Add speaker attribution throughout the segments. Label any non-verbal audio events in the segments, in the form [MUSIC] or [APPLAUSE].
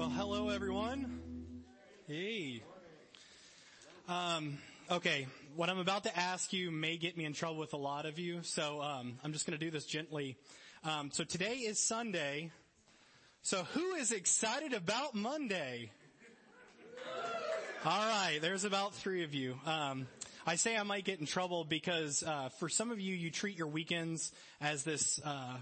Speaker 1: Well, hello everyone. Hey. Um, okay, what I'm about to ask you may get me in trouble with a lot of you, so um, I'm just going to do this gently. Um, so today is Sunday. So who is excited about Monday? All right, there's about three of you. Um, I say I might get in trouble because uh, for some of you, you treat your weekends as this uh,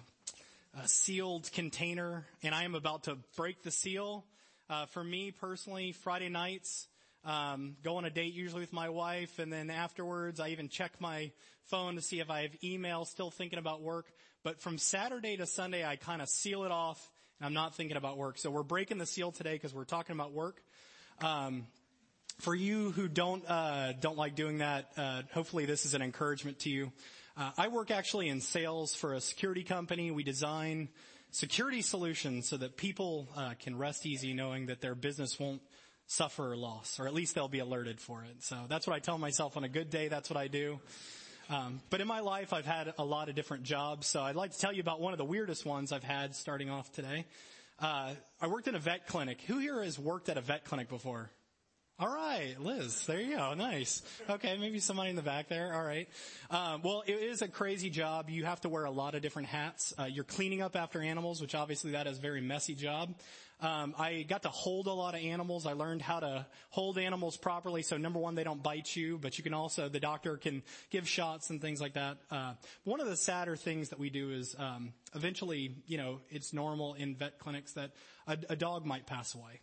Speaker 1: sealed container, and I am about to break the seal. Uh, for me personally, Friday nights, um, go on a date usually with my wife, and then afterwards, I even check my phone to see if I have email. Still thinking about work, but from Saturday to Sunday, I kind of seal it off, and I'm not thinking about work. So we're breaking the seal today because we're talking about work. Um, for you who don't uh, don't like doing that, uh, hopefully this is an encouragement to you. Uh, I work actually in sales for a security company. We design security solutions so that people uh, can rest easy knowing that their business won't suffer loss, or at least they'll be alerted for it. So that's what I tell myself on a good day. That's what I do. Um, but in my life, I've had a lot of different jobs. So I'd like to tell you about one of the weirdest ones I've had starting off today. Uh, I worked in a vet clinic. Who here has worked at a vet clinic before? All right, Liz. There you go. Nice. Okay, maybe somebody in the back there. All right. Um, well, it is a crazy job. You have to wear a lot of different hats. Uh, you're cleaning up after animals, which obviously that is a very messy job. Um, I got to hold a lot of animals. I learned how to hold animals properly. So number one, they don't bite you, but you can also the doctor can give shots and things like that. Uh, one of the sadder things that we do is um, eventually, you know, it's normal in vet clinics that a, a dog might pass away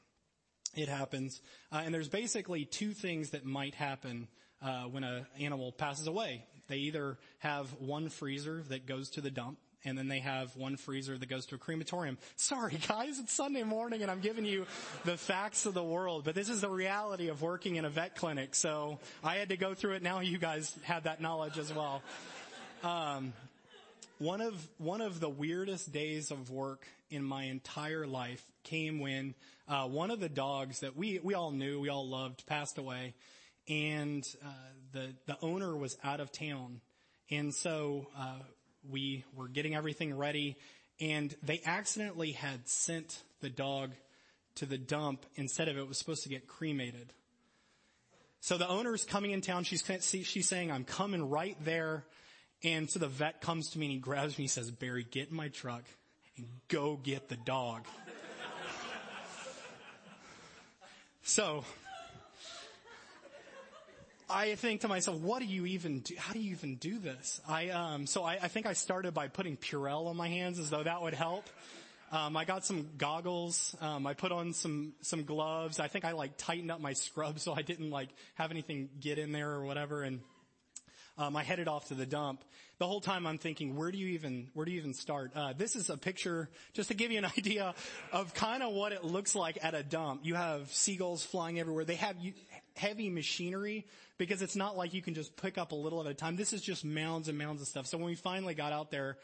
Speaker 1: it happens. Uh, and there's basically two things that might happen uh, when an animal passes away. They either have one freezer that goes to the dump, and then they have one freezer that goes to a crematorium. Sorry guys, it's Sunday morning and I'm giving you the facts of the world, but this is the reality of working in a vet clinic. So I had to go through it. Now you guys have that knowledge as well. Um, one of one of the weirdest days of work in my entire life came when uh, one of the dogs that we we all knew, we all loved, passed away, and uh, the the owner was out of town, and so uh, we were getting everything ready, and they accidentally had sent the dog to the dump instead of it was supposed to get cremated. So the owner's coming in town. She's she's saying, "I'm coming right there." And so the vet comes to me and he grabs me and says, Barry, get in my truck and go get the dog. so, I think to myself, what do you even do? How do you even do this? I, um, so I, I think I started by putting Purell on my hands as though that would help. Um, I got some goggles. Um, I put on some some gloves. I think I like tightened up my scrub so I didn't like have anything get in there or whatever. And um, I headed off to the dump. The whole time I'm thinking, where do you even, where do you even start? Uh, this is a picture just to give you an [LAUGHS] idea of kind of what it looks like at a dump. You have seagulls flying everywhere. They have heavy machinery because it's not like you can just pick up a little at a time. This is just mounds and mounds of stuff. So when we finally got out there,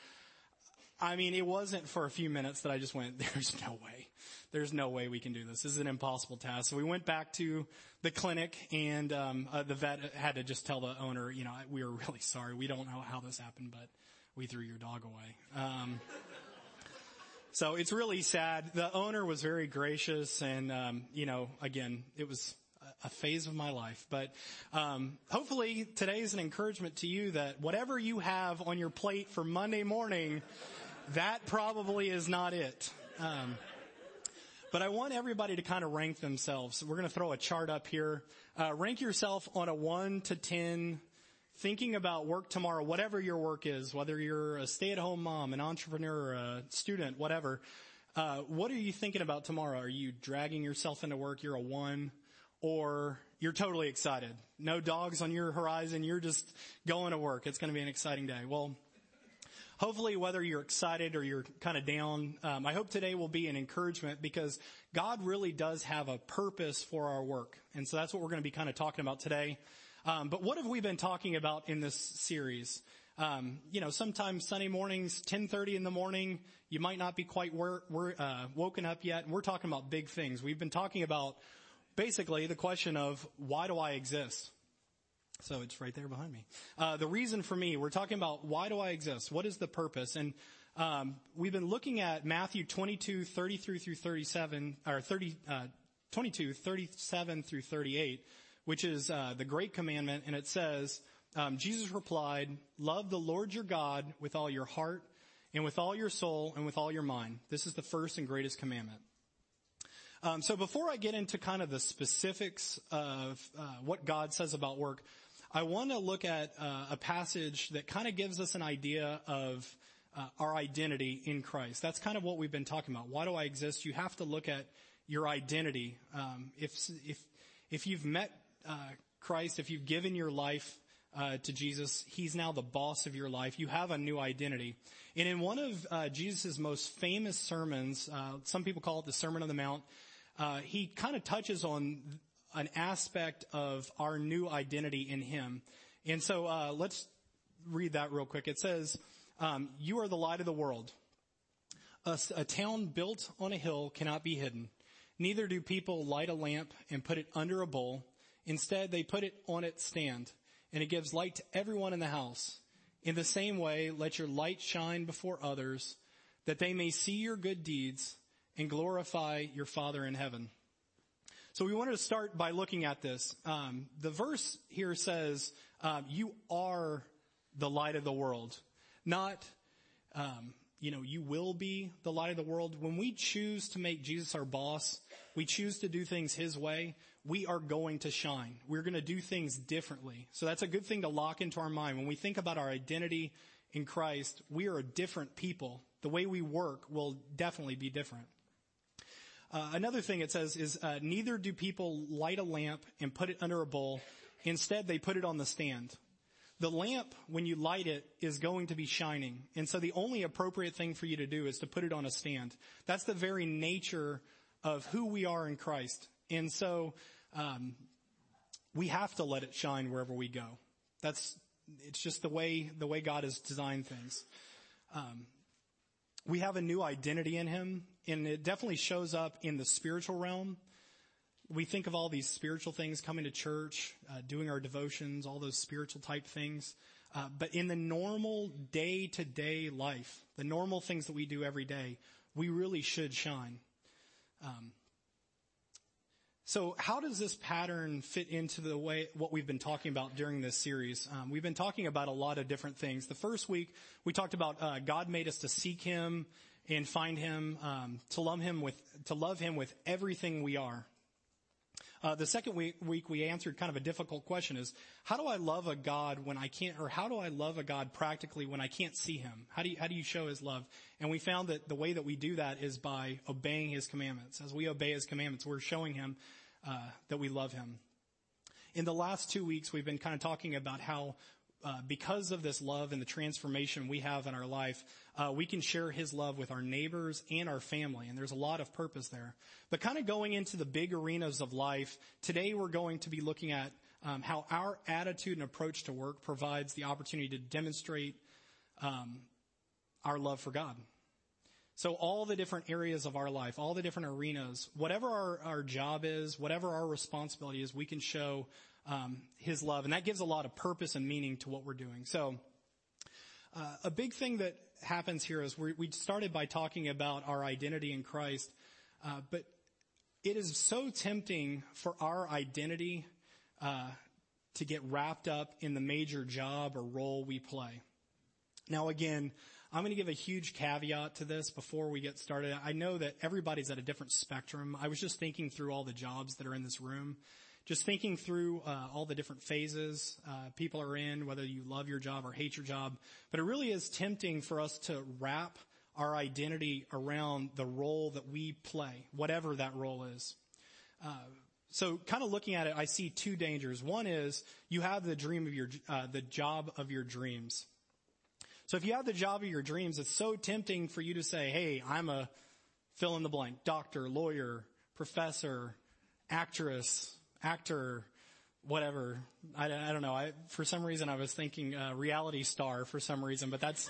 Speaker 1: I mean, it wasn't for a few minutes that I just went, [LAUGHS] there's no way. There's no way we can do this. This is an impossible task. So we went back to the clinic and, um, uh, the vet had to just tell the owner, you know, we were really sorry. We don't know how this happened, but we threw your dog away. Um, so it's really sad. The owner was very gracious and, um, you know, again, it was a phase of my life. But um, hopefully today is an encouragement to you that whatever you have on your plate for Monday morning, that probably is not it. Um, but I want everybody to kind of rank themselves. We're going to throw a chart up here. Uh, rank yourself on a one to ten. Thinking about work tomorrow, whatever your work is, whether you're a stay-at-home mom, an entrepreneur, a student, whatever. Uh, what are you thinking about tomorrow? Are you dragging yourself into work? You're a one, or you're totally excited. No dogs on your horizon. You're just going to work. It's going to be an exciting day. Well, hopefully whether you're excited or you're kind of down, um, I hope today will be an encouragement because God really does have a purpose for our work. And so that's what we're going to be kind of talking about today. Um, but what have we been talking about in this series? Um, you know, sometimes Sunday mornings, 10:30 in the morning, you might not be quite wor- wor- uh, woken up yet, and we're talking about big things. We've been talking about basically the question of why do I exist? So it's right there behind me. Uh, the reason for me, we're talking about why do I exist? What is the purpose? And Um, we've been looking at Matthew 22, 33 through 37, or 30, uh, 22, 37 through 38, which is uh, the Great Commandment, and it says, um, Jesus replied, "Love the Lord your God with all your heart, and with all your soul, and with all your mind. This is the first and greatest commandment." Um, so before I get into kind of the specifics of uh, what God says about work, I want to look at uh, a passage that kind of gives us an idea of uh, our identity in Christ. That's kind of what we've been talking about. Why do I exist? You have to look at your identity. Um, if if if you've met uh, Christ, if you've given your life uh, to Jesus, He's now the boss of your life. You have a new identity. And in one of uh, Jesus' most famous sermons, uh, some people call it the Sermon on the Mount, uh, he kind of touches on an aspect of our new identity in Him. And so uh, let's read that real quick. It says, um, "You are the light of the world. A, a town built on a hill cannot be hidden. Neither do people light a lamp and put it under a bowl. Instead, they put it on its stand, and it gives light to everyone in the house. In the same way, let your light shine before others, that they may see your good deeds." and glorify your Father in heaven. So we wanted to start by looking at this. Um, the verse here says, um, "You are the light of the world," not, um, you know, you will be the light of the world. When we choose to make Jesus our boss, we choose to do things His way. We are going to shine. We're going to do things differently. So that's a good thing to lock into our mind when we think about our identity in Christ. We are a different people. The way we work will definitely be different. Uh, another thing it says is, uh, neither do people light a lamp and put it under a bowl. Instead, they put it on the stand. The lamp, when you light it, is going to be shining. And so the only appropriate thing for you to do is to put it on a stand. That's the very nature of who we are in Christ. And so, um, we have to let it shine wherever we go. That's, it's just the way, the way God has designed things. Um, we have a new identity in him and it definitely shows up in the spiritual realm. We think of all these spiritual things coming to church, uh, doing our devotions, all those spiritual type things. Uh, but in the normal day to day life, the normal things that we do every day, we really should shine. Um, so how does this pattern fit into the way, what we've been talking about during this series? Um, we've been talking about a lot of different things. The first week, we talked about, uh, God made us to seek Him and find Him, um, to love Him with, to love Him with everything we are. Uh, the second week, week we answered kind of a difficult question is, how do I love a God when I can't, or how do I love a God practically when I can't see Him? How do you, how do you show His love? And we found that the way that we do that is by obeying His commandments. As we obey His commandments, we're showing Him, uh, that we love Him. In the last two weeks, we've been kind of talking about how uh, because of this love and the transformation we have in our life, uh, we can share His love with our neighbors and our family, and there's a lot of purpose there. But kind of going into the big arenas of life, today we're going to be looking at um, how our attitude and approach to work provides the opportunity to demonstrate um, our love for God. So all the different areas of our life, all the different arenas, whatever our, our job is, whatever our responsibility is, we can show um, His love, and that gives a lot of purpose and meaning to what we're doing. So, uh, a big thing that happens here is we started by talking about our identity in Christ, uh, but it is so tempting for our identity uh, to get wrapped up in the major job or role we play. Now, again, I'm going to give a huge caveat to this before we get started. I know that everybody's at a different spectrum. I was just thinking through all the jobs that are in this room just thinking through uh, all the different phases uh, people are in, whether you love your job or hate your job. But it really is tempting for us to wrap our identity around the role that we play, whatever that role is. Uh, so kind of looking at it, I see two dangers. One is you have the dream of your, uh, the job of your dreams. So if you have the job of your dreams, it's so tempting for you to say, hey, I'm a fill in the blank, doctor, lawyer, professor, actress, actor, whatever. I, I don't know. I, for some reason I was thinking uh, reality star for some reason, but that's,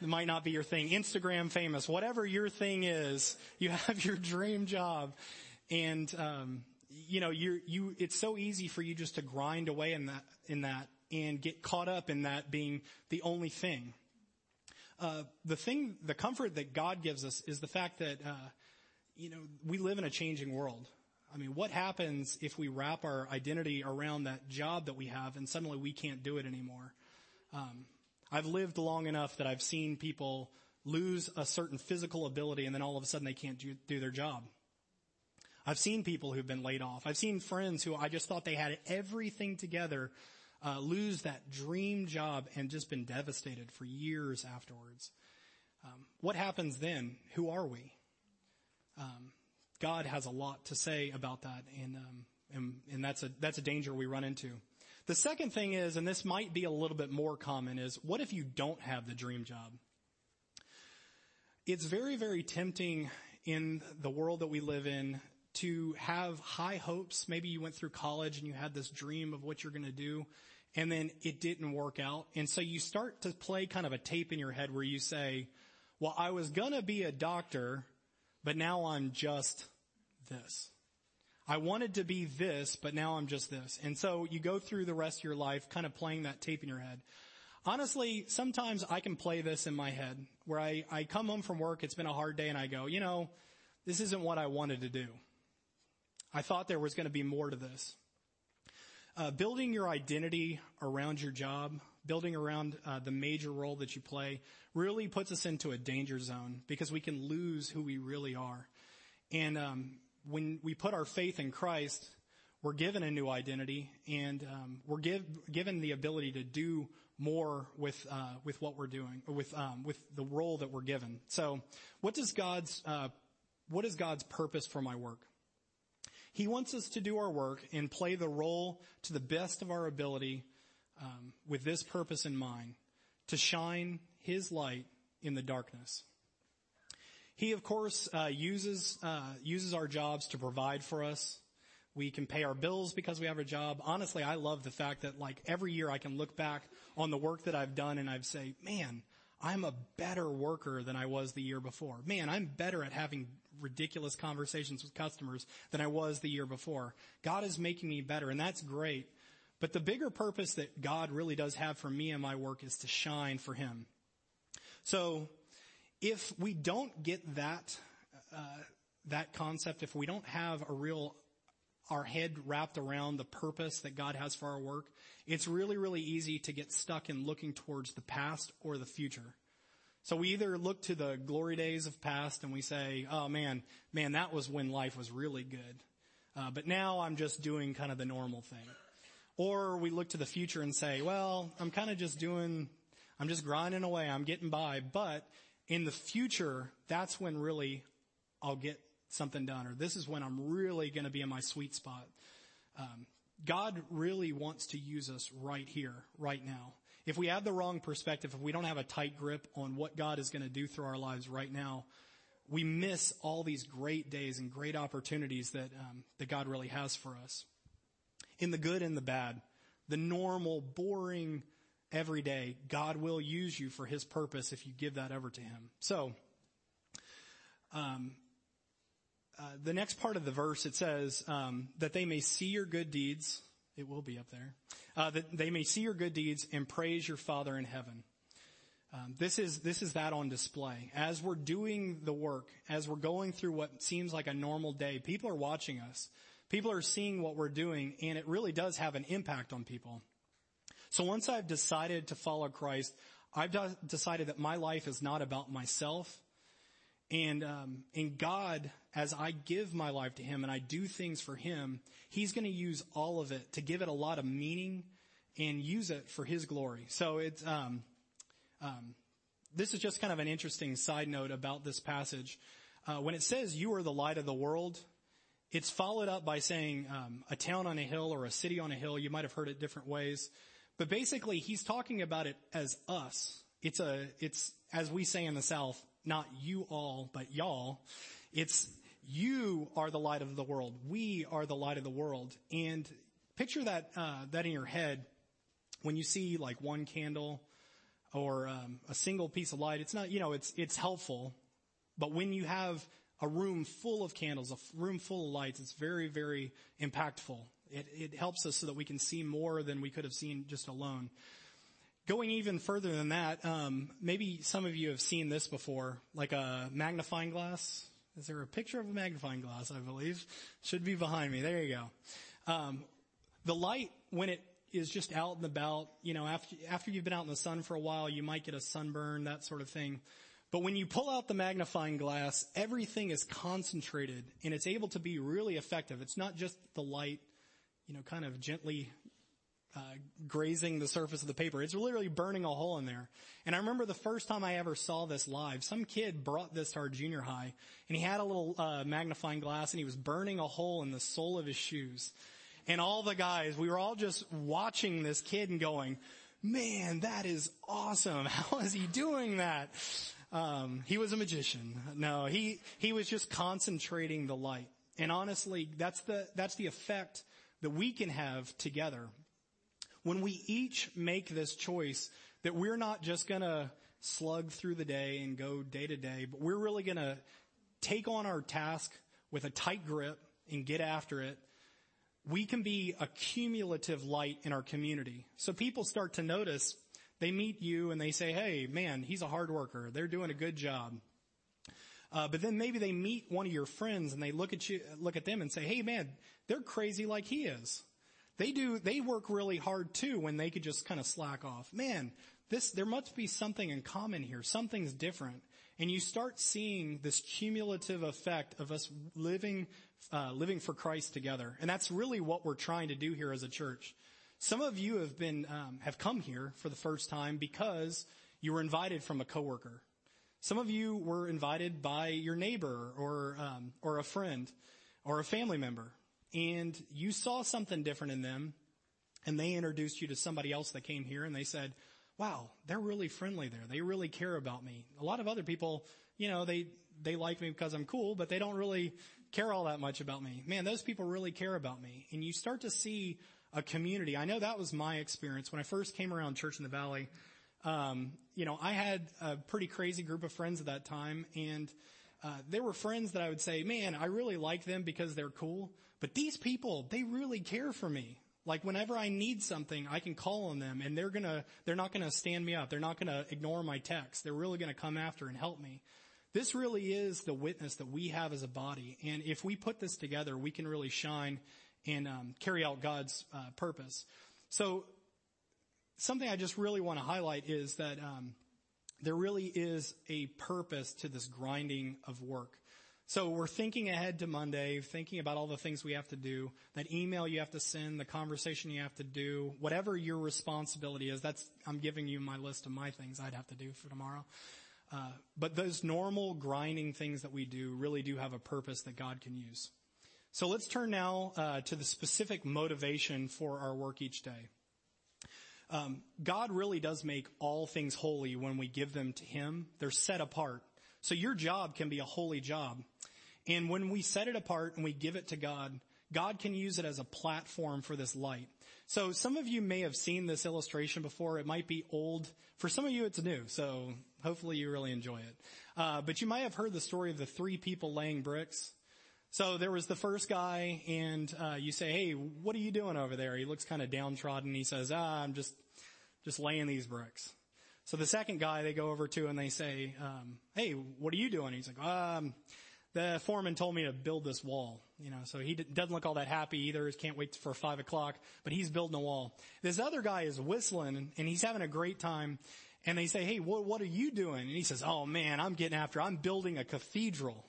Speaker 1: might not be your thing. Instagram famous, whatever your thing is, you [LAUGHS] have your dream job. And, um, you know, you you, it's so easy for you just to grind away in that, in that and get caught up in that being the only thing. uh, the thing, the comfort that God gives us is the fact that, uh, you know, we live in a changing world. I mean, what happens if we wrap our identity around that job that we have and suddenly we can't do it anymore? Um, I've lived long enough that I've seen people lose a certain physical ability and then all of a sudden they can't do, do their job. I've seen people who've been laid off. I've seen friends who I just thought they had everything together uh, lose that dream job and just been devastated for years afterwards. Um, what happens then? Who are we? Um, God has a lot to say about that, and, um, and and that's a that's a danger we run into. The second thing is, and this might be a little bit more common, is what if you don't have the dream job? It's very very tempting in the world that we live in to have high hopes. Maybe you went through college and you had this dream of what you're going to do and then it didn't work out. And so you start to play kind of a tape in your head where you say, well, I was going to be a doctor, but now I'm just this. I wanted to be this, but now I'm just this. And so you go through the rest of your life kind of playing that tape in your head. Honestly, sometimes I can play this in my head where I, I come home from work, it's been a hard day and I go, you know, this isn't what I wanted to do. I thought there was going to be more to this. Uh, building your identity around your job, building around uh, the major role that you play, really puts us into a danger zone because we can lose who we really are. And um, when we put our faith in Christ, we're given a new identity, and um, we're give, given the ability to do more with uh, with what we're doing, with um, with the role that we're given. So, what does God's uh, what is God's purpose for my work? He wants us to do our work and play the role to the best of our ability um, with this purpose in mind to shine His light in the darkness. He, of course, uh, uses uh, uses our jobs to provide for us. We can pay our bills because we have a job. Honestly, I love the fact that like every year I can look back on the work that I've done and I've say, man, I'm a better worker than I was the year before. Man, I'm better at having ridiculous conversations with customers than I was the year before. God is making me better and that's great. But the bigger purpose that God really does have for me and my work is to shine for Him. So if we don't get that, uh, that concept, if we don't have a real our head wrapped around the purpose that God has for our work, it's really, really easy to get stuck in looking towards the past or the future. So we either look to the glory days of past and we say, oh man, man, that was when life was really good. Uh, but now I'm just doing kind of the normal thing. Or we look to the future and say, well, I'm kind of just doing, I'm just grinding away, I'm getting by, but in the future, that's when really I'll get something done, or this is when I'm really going to be in my sweet spot. Um, God really wants to use us right here, right now. If we have the wrong perspective, if we don't have a tight grip on what God is going to do through our lives right now, we miss all these great days and great opportunities that um, that God really has for us. In the good and the bad, the normal, boring, everyday, God will use you for His purpose if you give that over to Him. So, um, uh, the next part of the verse it says um, that they may see your good deeds. It will be up there. Uh, that they may see your good deeds and praise your Father in heaven. Um, this is this is that on display as we're doing the work, as we're going through what seems like a normal day. People are watching us. People are seeing what we're doing, and it really does have an impact on people. So once I've decided to follow Christ, I've decided that my life is not about myself. And, um, and God, as I give my life to Him and I do things for Him, He's going to use all of it to give it a lot of meaning and use it for His glory. So it's, um, um, this is just kind of an interesting side note about this passage. Uh, when it says you are the light of the world, it's followed up by saying um, a town on a hill or a city on a hill. You might have heard it different ways. But basically, he's talking about it as us. It's a, it's, as we say in the South, not you all, but y'all. It's, you are the light of the world. We are the light of the world. And picture that, uh, that in your head when you see like one candle or, um, a single piece of light. It's not, you know, it's, it's helpful. But when you have a room full of candles, a room full of lights, it's very, very impactful. It, it helps us so that we can see more than we could have seen just alone. going even further than that, um, maybe some of you have seen this before, like a magnifying glass. Is there a picture of a magnifying glass? I believe should be behind me. There you go. Um, the light when it is just out and about, you know, after after you've been out in the sun for a while, you might get a sunburn, that sort of thing. But when you pull out the magnifying glass, everything is concentrated and it's able to be really effective. It's not just the light, you know, kind of gently uh, grazing the surface of the paper. It's literally burning a hole in there. And I remember the first time I ever saw this live, some kid brought this to our junior high and he had a little uh, magnifying glass and he was burning a hole in the sole of his shoes. And all the guys, we were all just watching this kid and going, man, that is awesome. [LAUGHS] How is he doing that? Um, he was a magician. No, he, he was just concentrating the light. And honestly, that's the, that's the effect that we can have together. When we each make this choice that we're not just gonna slug through the day and go day to day, but we're really gonna take on our task with a tight grip and get after it, we can be a cumulative light in our community. So people start to notice they meet you and they say, hey, man, he's a hard worker. They're doing a good job. Uh, but then maybe they meet one of your friends and they look at you, look at them and say, hey man, they're crazy like he is. They do, they work really hard too when they could just kind of slack off. Man, this, there must be something in common here. Something's different. And you start seeing this cumulative effect of us living, uh, living for Christ together. And that's really what we're trying to do here as a church. Some of you have been, um, have come here for the first time because you were invited from a coworker. Some of you were invited by your neighbor or, um, or a friend or a family member and you saw something different in them and they introduced you to somebody else that came here and they said, wow, they're really friendly there. They really care about me. A lot of other people, you know, they, they like me because I'm cool, but they don't really care all that much about me. Man, those people really care about me. And you start to see a community. I know that was my experience when I first came around Church in the Valley. Um, you know, I had a pretty crazy group of friends at that time, and uh, there were friends that I would say, "Man, I really like them because they're cool." But these people, they really care for me. Like whenever I need something, I can call on them, and they're gonna, they're not gonna stand me up. They're not gonna ignore my text. They're really gonna come after and help me. This really is the witness that we have as a body, and if we put this together, we can really shine and um, carry out God's uh, purpose. So, something I just really want to highlight is that um, there really is a purpose to this grinding of work. So we're thinking ahead to Monday, thinking about all the things we have to do, that email you have to send, the conversation you have to do, whatever your responsibility is. That's I'm giving you my list of my things I'd have to do for tomorrow. Uh, but those normal grinding things that we do really do have a purpose that God can use. So let's turn now uh, to the specific motivation for our work each day. Um, God really does make all things holy when we give them to Him. They're set apart. So your job can be a holy job. And when we set it apart and we give it to God, God can use it as a platform for this light. So some of you may have seen this illustration before. It might be old. For some of you, it's new. So hopefully you really enjoy it. Uh, but you might have heard the story of the three people laying bricks. So there was the first guy and, uh, you say, hey, what are you doing over there? He looks kind of downtrodden. He says, ah, I'm just, just laying these bricks. So the second guy they go over to and they say, um, hey, what are you doing? He's like, um, the foreman told me to build this wall, you know, so he doesn't look all that happy either. He can't wait for five o'clock, but he's building a wall. This other guy is whistling and he's having a great time. And they say, hey, what, what are you doing? And he says, oh man, I'm getting after, I'm building a cathedral.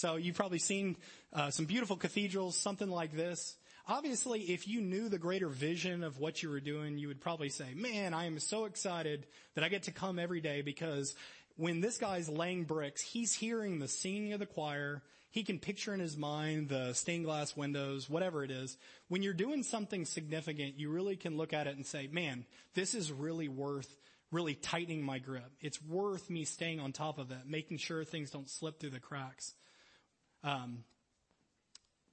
Speaker 1: So you've probably seen uh, some beautiful cathedrals, something like this. Obviously, if you knew the greater vision of what you were doing, you would probably say, man, I am so excited that I get to come every day because when this guy's laying bricks, he's hearing the singing of the choir. He can picture in his mind the stained glass windows, whatever it is. When you're doing something significant, you really can look at it and say, man, this is really worth really tightening my grip. It's worth me staying on top of it, making sure things don't slip through the cracks. Um,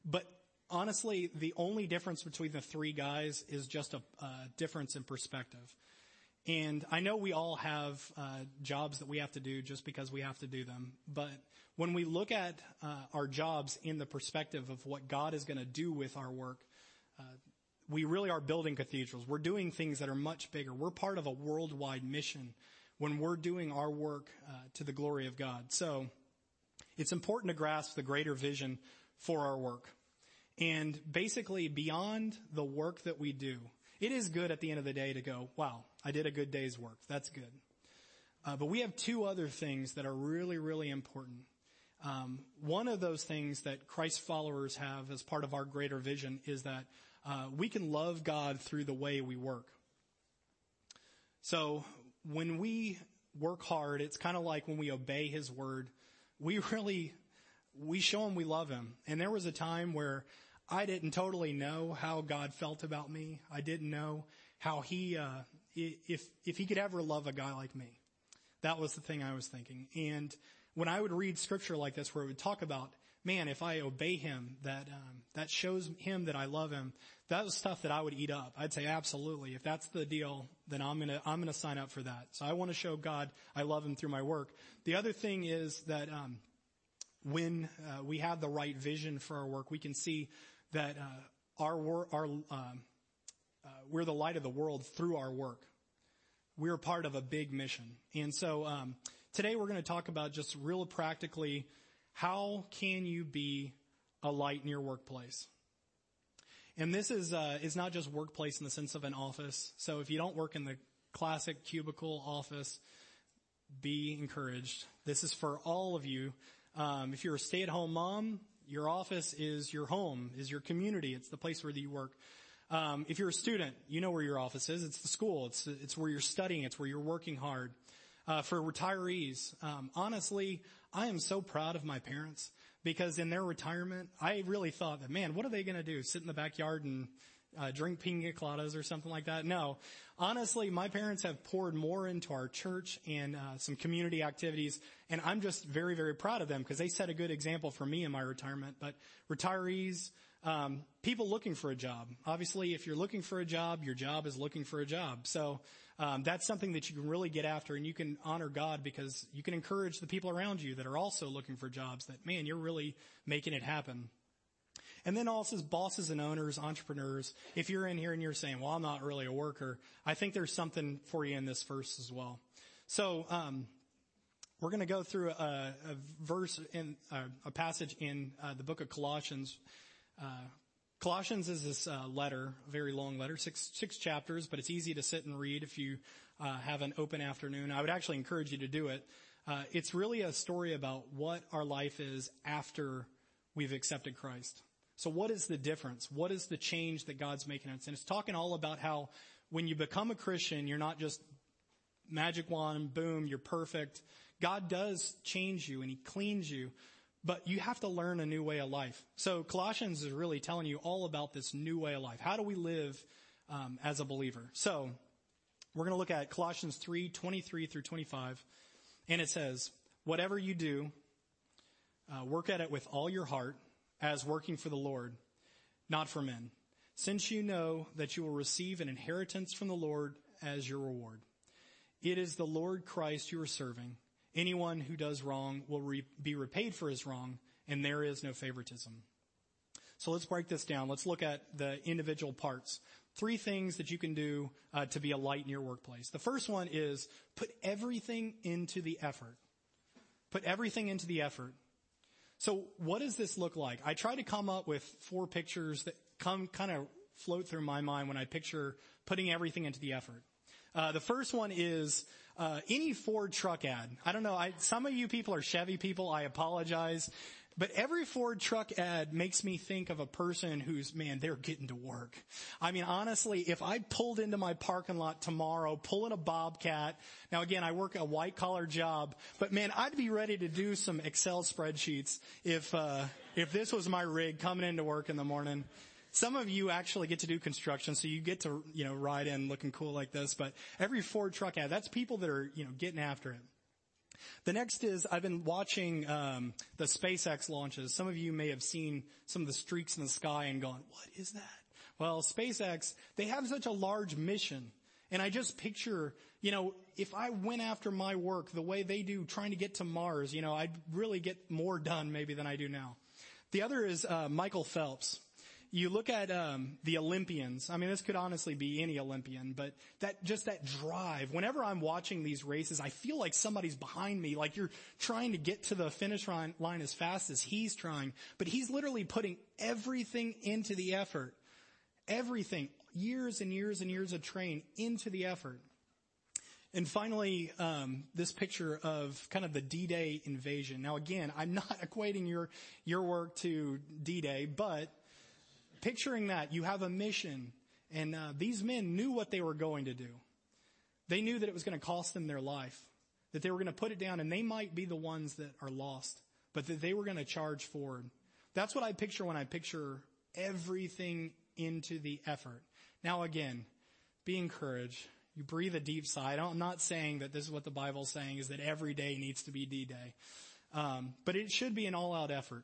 Speaker 1: but honestly, the only difference between the three guys is just a, a difference in perspective. And I know we all have uh, jobs that we have to do just because we have to do them. But when we look at uh, our jobs in the perspective of what God is going to do with our work, uh, we really are building cathedrals. We're doing things that are much bigger. We're part of a worldwide mission when we're doing our work uh, to the glory of God. So it's important to grasp the greater vision for our work. And basically beyond the work that we do, it is good at the end of the day to go, wow, I did a good day's work. That's good. Uh, but we have two other things that are really, really important. Um, one of those things that Christ followers have as part of our greater vision is that uh, we can love God through the way we work. So when we work hard, it's kind of like when we obey His word. We really, we show Him we love Him. And there was a time where I didn't totally know how God felt about me. I didn't know how He, uh, if if He could ever love a guy like me. That was the thing I was thinking. And when I would read scripture like this, where it would talk about, man, if I obey Him, that um, that shows Him that I love Him that was stuff that I would eat up. I'd say absolutely. If that's the deal, then I'm gonna, I'm gonna sign up for that. So I want to show God I love Him through my work. The other thing is that, um, when, uh, we have the right vision for our work, we can see that, uh, our work, our, um, uh, we're the light of the world through our work. We're part of a big mission. And so, um, today we're going to talk about just real practically how can you be a light in your workplace? And this is, uh, is not just workplace in the sense of an office. So if you don't work in the classic cubicle office, be encouraged. This is for all of you. Um, if you're a stay-at-home mom, your office is your home, is your community. It's the place where you work. Um, if you're a student, you know where your office is. It's the school. It's it's where you're studying. It's where you're working hard. Uh, for retirees, um, honestly, I am so proud of my parents because in their retirement, I really thought that, man, what are they going to do? Sit in the backyard and uh, drink pina coladas or something like that? No. Honestly, my parents have poured more into our church and uh, some community activities, and I'm just very, very proud of them because they set a good example for me in my retirement. But retirees, um, people looking for a job. Obviously, if you're looking for a job, your job is looking for a job. So um, that's something that you can really get after, and you can honor God because you can encourage the people around you that are also looking for jobs. That man, you're really making it happen. And then also bosses and owners, entrepreneurs. If you're in here and you're saying, "Well, I'm not really a worker," I think there's something for you in this verse as well. So um, we're going to go through a, a verse in uh, a passage in uh, the book of Colossians. Uh, Colossians is this uh, letter, a very long letter, six six chapters, but it's easy to sit and read if you uh, have an open afternoon. I would actually encourage you to do it. Uh, it's really a story about what our life is after we've accepted Christ. So what is the difference? What is the change that God's making us? And it's talking all about how when you become a Christian, you're not just magic wand, boom, you're perfect. God does change you and He cleans you but you have to learn a new way of life. So Colossians is really telling you all about this new way of life. How do we live um, as a believer? So we're going to look at Colossians 3, 23 through 25. And it says, whatever you do, uh, work at it with all your heart as working for the Lord, not for men, since you know that you will receive an inheritance from the Lord as your reward. It is the Lord Christ you are serving Anyone who does wrong will re- be repaid for his wrong, and there is no favoritism. So let's break this down. Let's look at the individual parts. Three things that you can do uh, to be a light in your workplace. The first one is put everything into the effort. Put everything into the effort. So what does this look like? I try to come up with four pictures that come kind of float through my mind when I picture putting everything into the effort. Uh, the first one is uh, any Ford truck ad. I don't know. I, some of you people are Chevy people. I apologize. But every Ford truck ad makes me think of a person who's, man, they're getting to work. I mean, honestly, if I pulled into my parking lot tomorrow, pulling a Bobcat, now again, I work a white collar job, but man, I'd be ready to do some Excel spreadsheets if, uh, if this was my rig coming into work in the morning. Some of you actually get to do construction, so you get to, you know, ride in looking cool like this, but every Ford truck ad, that's people that are, you know, getting after it. The next is I've been watching um, the SpaceX launches. Some of you may have seen some of the streaks in the sky and gone, "What is that?" Well, SpaceX they have such a large mission, and I just picture, you know, if I went after my work the way they do, trying to get to Mars, you know, I'd really get more done maybe than I do now. The other is uh, Michael Phelps. You look at um, the Olympians. I mean, this could honestly be any Olympian, but that just that drive. Whenever I'm watching these races, I feel like somebody's behind me. Like you're trying to get to the finish line, as fast as he's trying, but he's literally putting everything into the effort. Everything, years and years and years of train into the effort. And finally, um, this picture of kind of the D-Day invasion. Now, again, I'm not [LAUGHS] equating your your work to D-Day, but picturing that you have a mission, and uh, these men knew what they were going to do. They knew that it was going to cost them their life, that they were going to put it down, and they might be the ones that are lost, but that they were going to charge forward. That's what I picture when I picture everything into the effort. Now, again, be encouraged you breathe a deep sigh. I'm not saying that this is what the Bible's saying is that every day needs to be D-Day. Um, but it should be an all-out effort.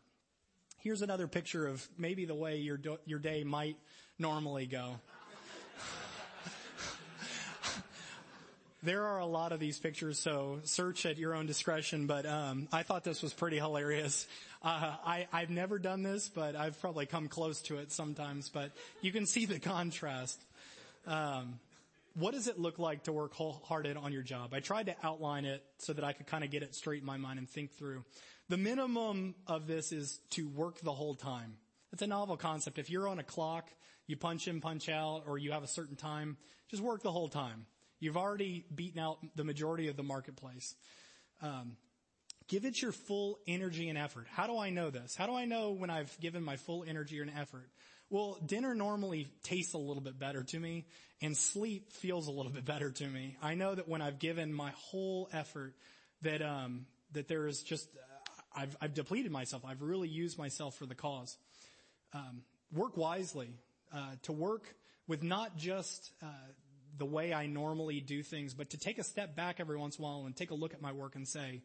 Speaker 1: Here's another picture of maybe the way your, do- your day might normally go. there are a lot of these pictures, so search at your own discretion. But um, I thought this was pretty hilarious. Uh, I, I've never done this, but I've probably come close to it sometimes. But you can see the contrast. Um, what does it look like to work wholehearted on your job? I tried to outline it so that I could kind of get it straight in my mind and think through. The minimum of this is to work the whole time. It's a novel concept. If you're on a clock, you punch in, punch out, or you have a certain time, just work the whole time. You've already beaten out the majority of the marketplace. Um, give it your full energy and effort. How do I know this? How do I know when I've given my full energy and effort? Well, dinner normally tastes a little bit better to me and sleep feels a little [LAUGHS] bit better to me. I know that when I've given my whole effort that, um, that there is just, I've, I've depleted myself. I've really used myself for the cause. Um, work wisely, uh, to work with not just, uh, the way I normally do things, but to take a step back every once in a while and take a look at my work and say,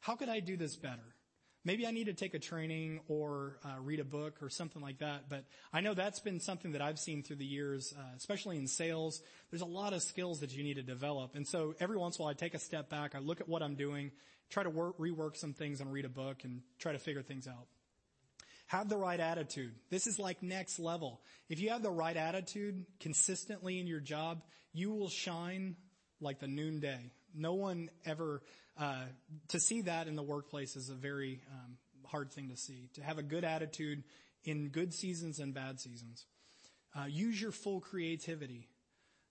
Speaker 1: how could I do this better? Maybe I need to take a training or uh, read a book or something like that. But I know that's been something that I've seen through the years, uh, especially in sales. There's a lot of skills that you need to develop. And so every once in a while I take a step back. I look at what I'm doing, try to work, rework some things and read a book and try to figure things out. Have the right attitude. This is like next level. If you have the right attitude consistently in your job, you will shine like the noonday. No one ever uh, to see that in the workplace is a very um, hard thing to see. To have a good attitude in good seasons and bad seasons. Uh, use your full creativity.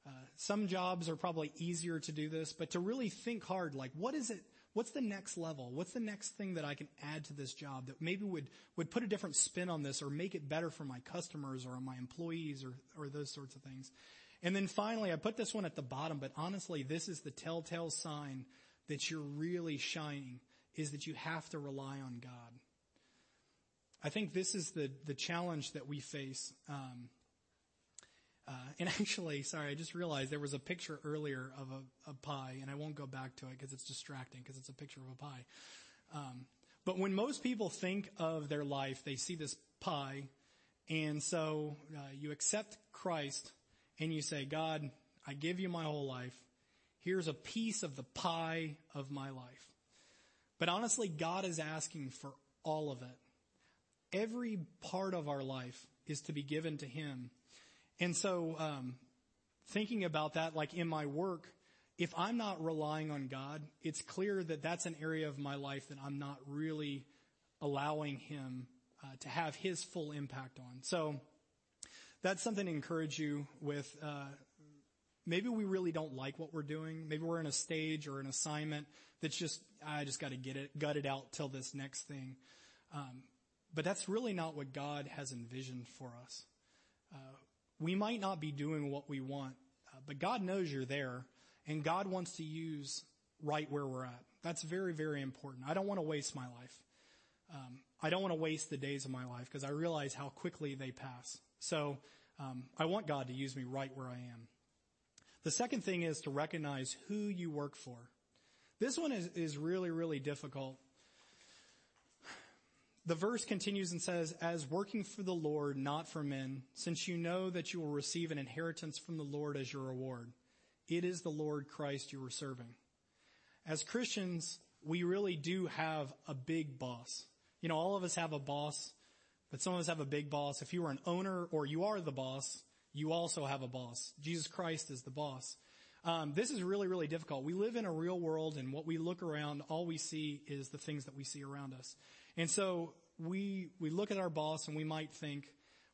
Speaker 1: Uh, some jobs are probably easier to do this, but to really think hard, like what is it? What's the next level? What's the next thing that I can add to this job that maybe would, would put a different spin on this or make it better for my customers or my employees or, or those sorts of things. And then finally, I put this one at the bottom, but honestly, this is the telltale sign that you're really shining is that you have to rely on God. I think this is the, the challenge that we face. Um, uh, and [LAUGHS] actually, sorry, I just realized there was a picture earlier of a, a pie, and I won't go back to it because it's distracting because it's a picture of a pie. Um, but when most people think of their life, they see this pie, and so uh, you accept Christ and you say, God, I give you my whole life. Here's a piece of the pie of my life. But honestly, God is asking for all of it. Every part of our life is to be given to Him. And so, um, thinking about that, like in my work, if I'm not relying on God, it's clear that that's an area of my life that I'm not really allowing Him uh, to have His full impact on. So, that's something to encourage you with. Uh, maybe we really don't like what we're doing. Maybe we're in a stage or an assignment that's just, I just got to get it, gut it out till this next thing. Um, but that's really not what God has envisioned for us. Uh, we might not be doing what we want, uh, but God knows you're there and God wants to use right where we're at. That's very, very important. I don't want to waste my life. Um, I don't want to waste the days of my life because I realize how quickly they pass. So um, I want God to use me right where I am. The second thing is to recognize who you work for. This one is, is really, really difficult. The verse continues and says, as working for the Lord, not for men, since you know that you will receive an inheritance from the Lord as your reward. It is the Lord Christ you are serving. As Christians, we really do have a big boss. You know, all of us have a boss but some of us have a big boss. If you are an owner or you are the boss, you also have a boss. Jesus Christ is the boss. Um, this is really, really difficult. We live in a real world, and what we look around, all we see is the things that we see around us. And so we we look at our boss, and we might think,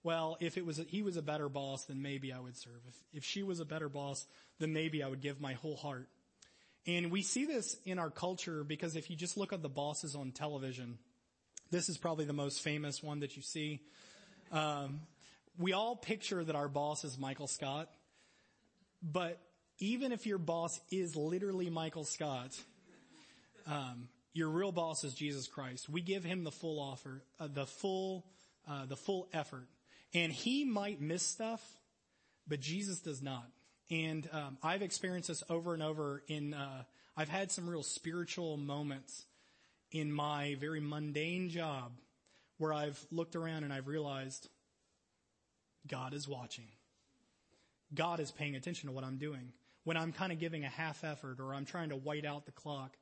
Speaker 1: well, if it was a, he was a better boss, then maybe I would serve. If if she was a better boss, then maybe I would give my whole heart. And we see this in our culture because if you just look at the bosses on television, this is probably the most famous one that you see. Um, we all picture that our boss is Michael Scott, but even if your boss is literally Michael Scott, um, your real boss is Jesus Christ. We give him the full offer, uh, the full, uh, the full effort, and he might miss stuff, but Jesus does not. And um, I've experienced this over and over. In uh, I've had some real spiritual moments in my very mundane job where I've looked around and I've realized God is watching. God is paying attention to what I'm doing. When I'm kind of giving a half effort or I'm trying to white out the clock,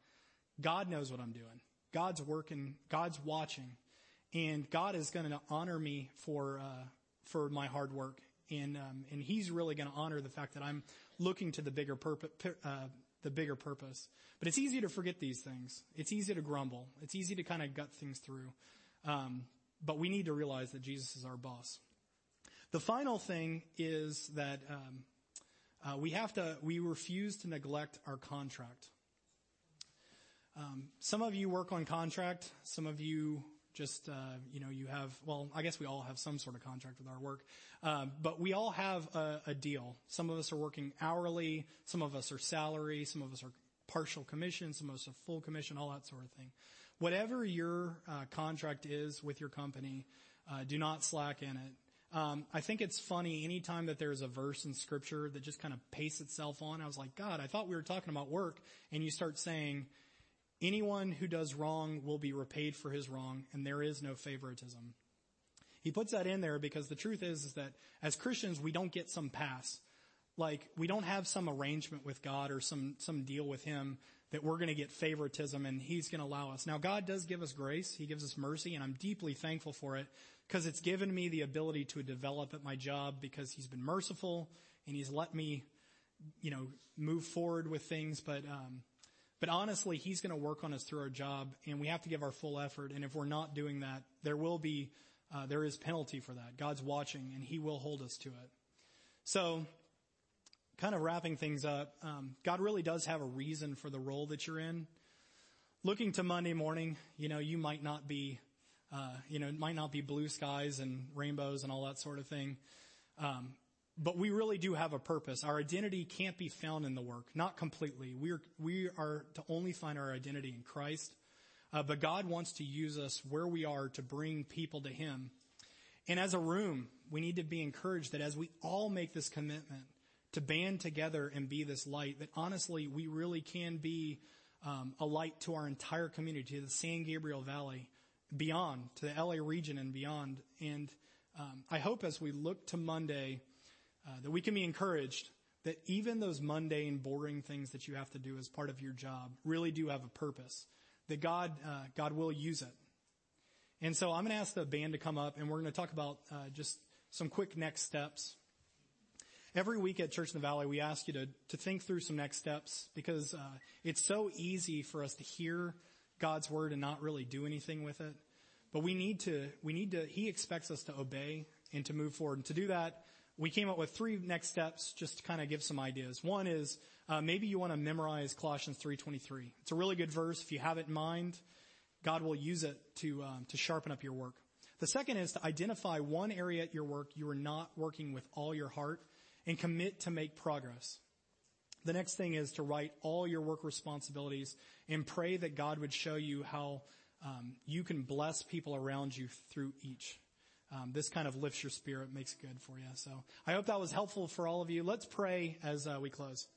Speaker 1: God knows what I'm doing. God's working, God's watching, and God is going to honor me for, uh, for my hard work. And, um, and He's really going to honor the fact that I'm looking to the bigger purpose, uh, the bigger purpose. But it's easy to forget these things. It's easy to grumble. It's easy to kind of gut things through. Um, but we need to realize that Jesus is our boss. The final thing is that um, uh, we have to we refuse to neglect our contract. Um, some of you work on contract. Some of you just uh, you know you have well i guess we all have some sort of contract with our work um, but we all have a, a, deal some of us are working hourly some of us are salary some of us are partial commission some of us are full commission all that sort of thing whatever your uh, contract is with your company uh, do not slack in it um, I think it's funny anytime that there's a verse in scripture that just kind of pastes itself on. I was like, God, I thought we were talking about work. And you start saying, anyone who does wrong will be repaid for his wrong, and there is no favoritism. He puts that in there because the truth is, is that as Christians, we don't get some pass. Like, we don't have some arrangement with God or some, some deal with Him that we're going to get favoritism and He's going to allow us. Now, God does give us grace. He gives us mercy, and I'm deeply thankful for it because it's given me the ability to develop at my job because he's been merciful and he's let me, you know, move forward with things. But, um, honestly, he's going to work on us through our job and we have to give our full effort. And if we're not doing that, there will be, uh, there is penalty for that. God's watching and he will hold us to it. So kind of wrapping things up, um, God really does have a reason for the role that you're in. Looking to Monday morning, you know, you might not be uh, you know, it might not be blue skies and rainbows and all that sort of thing. But we really do have a purpose. Our identity can't be found in the work, not completely. We are, we are to only find our identity in Christ. Uh, but God wants to use us where we are to bring people to Him. And as a room, we need to be encouraged that as we all make this commitment to band together and be this light, that honestly, we really can be um, a light to our entire community, to the San Gabriel Valley beyond, to the LA region and beyond. And um, I hope as we look to Monday uh, that we can be encouraged that even those mundane, boring things that you have to do as part of your job really do have a purpose. That God, uh, God will use it. And so I'm going to ask the band to come up, and we're going to talk about uh, just some quick next steps. Every week at Church in the Valley, we ask you to to think through some next steps because uh, it's so easy for us to hear God's word and not really do anything with it. But we need to, we need to, he expects us to obey and to move forward. And to do that, we came up with three next steps just to kind of give some ideas. One is, uh, maybe you want to memorize Colossians 3.23. It's a really good verse. If you have it in mind, God will use it to, um, to sharpen up your work. The second is to identify one area at your work you are not working with all your heart and commit to make progress. The next thing is to write all your work responsibilities and pray that God would show you how um, you can bless people around you through each. Um, this kind of lifts your spirit, makes it good for you. So I hope that was helpful for all of you. Let's pray as uh, we close.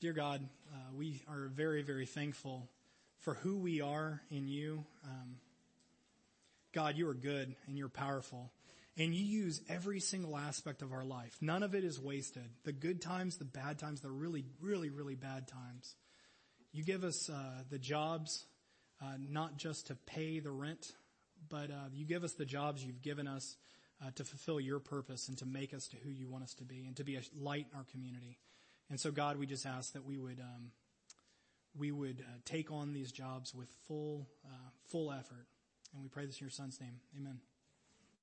Speaker 1: Dear God, uh, we are very, very thankful for who we are in you. Um, God, you are good and you're powerful. And you use every single aspect of our life. None of it is wasted. The good times, the bad times, the really, really, really bad times. You give us uh, the jobs, uh, not just to pay the rent but uh, you give us the jobs you've given us uh, to fulfill your purpose and to make us to who you want us to be and to be a light in our community. And so, God, we just ask that we would um, we would uh, take on these jobs with full uh, full effort. And we pray this in your Son's name. Amen.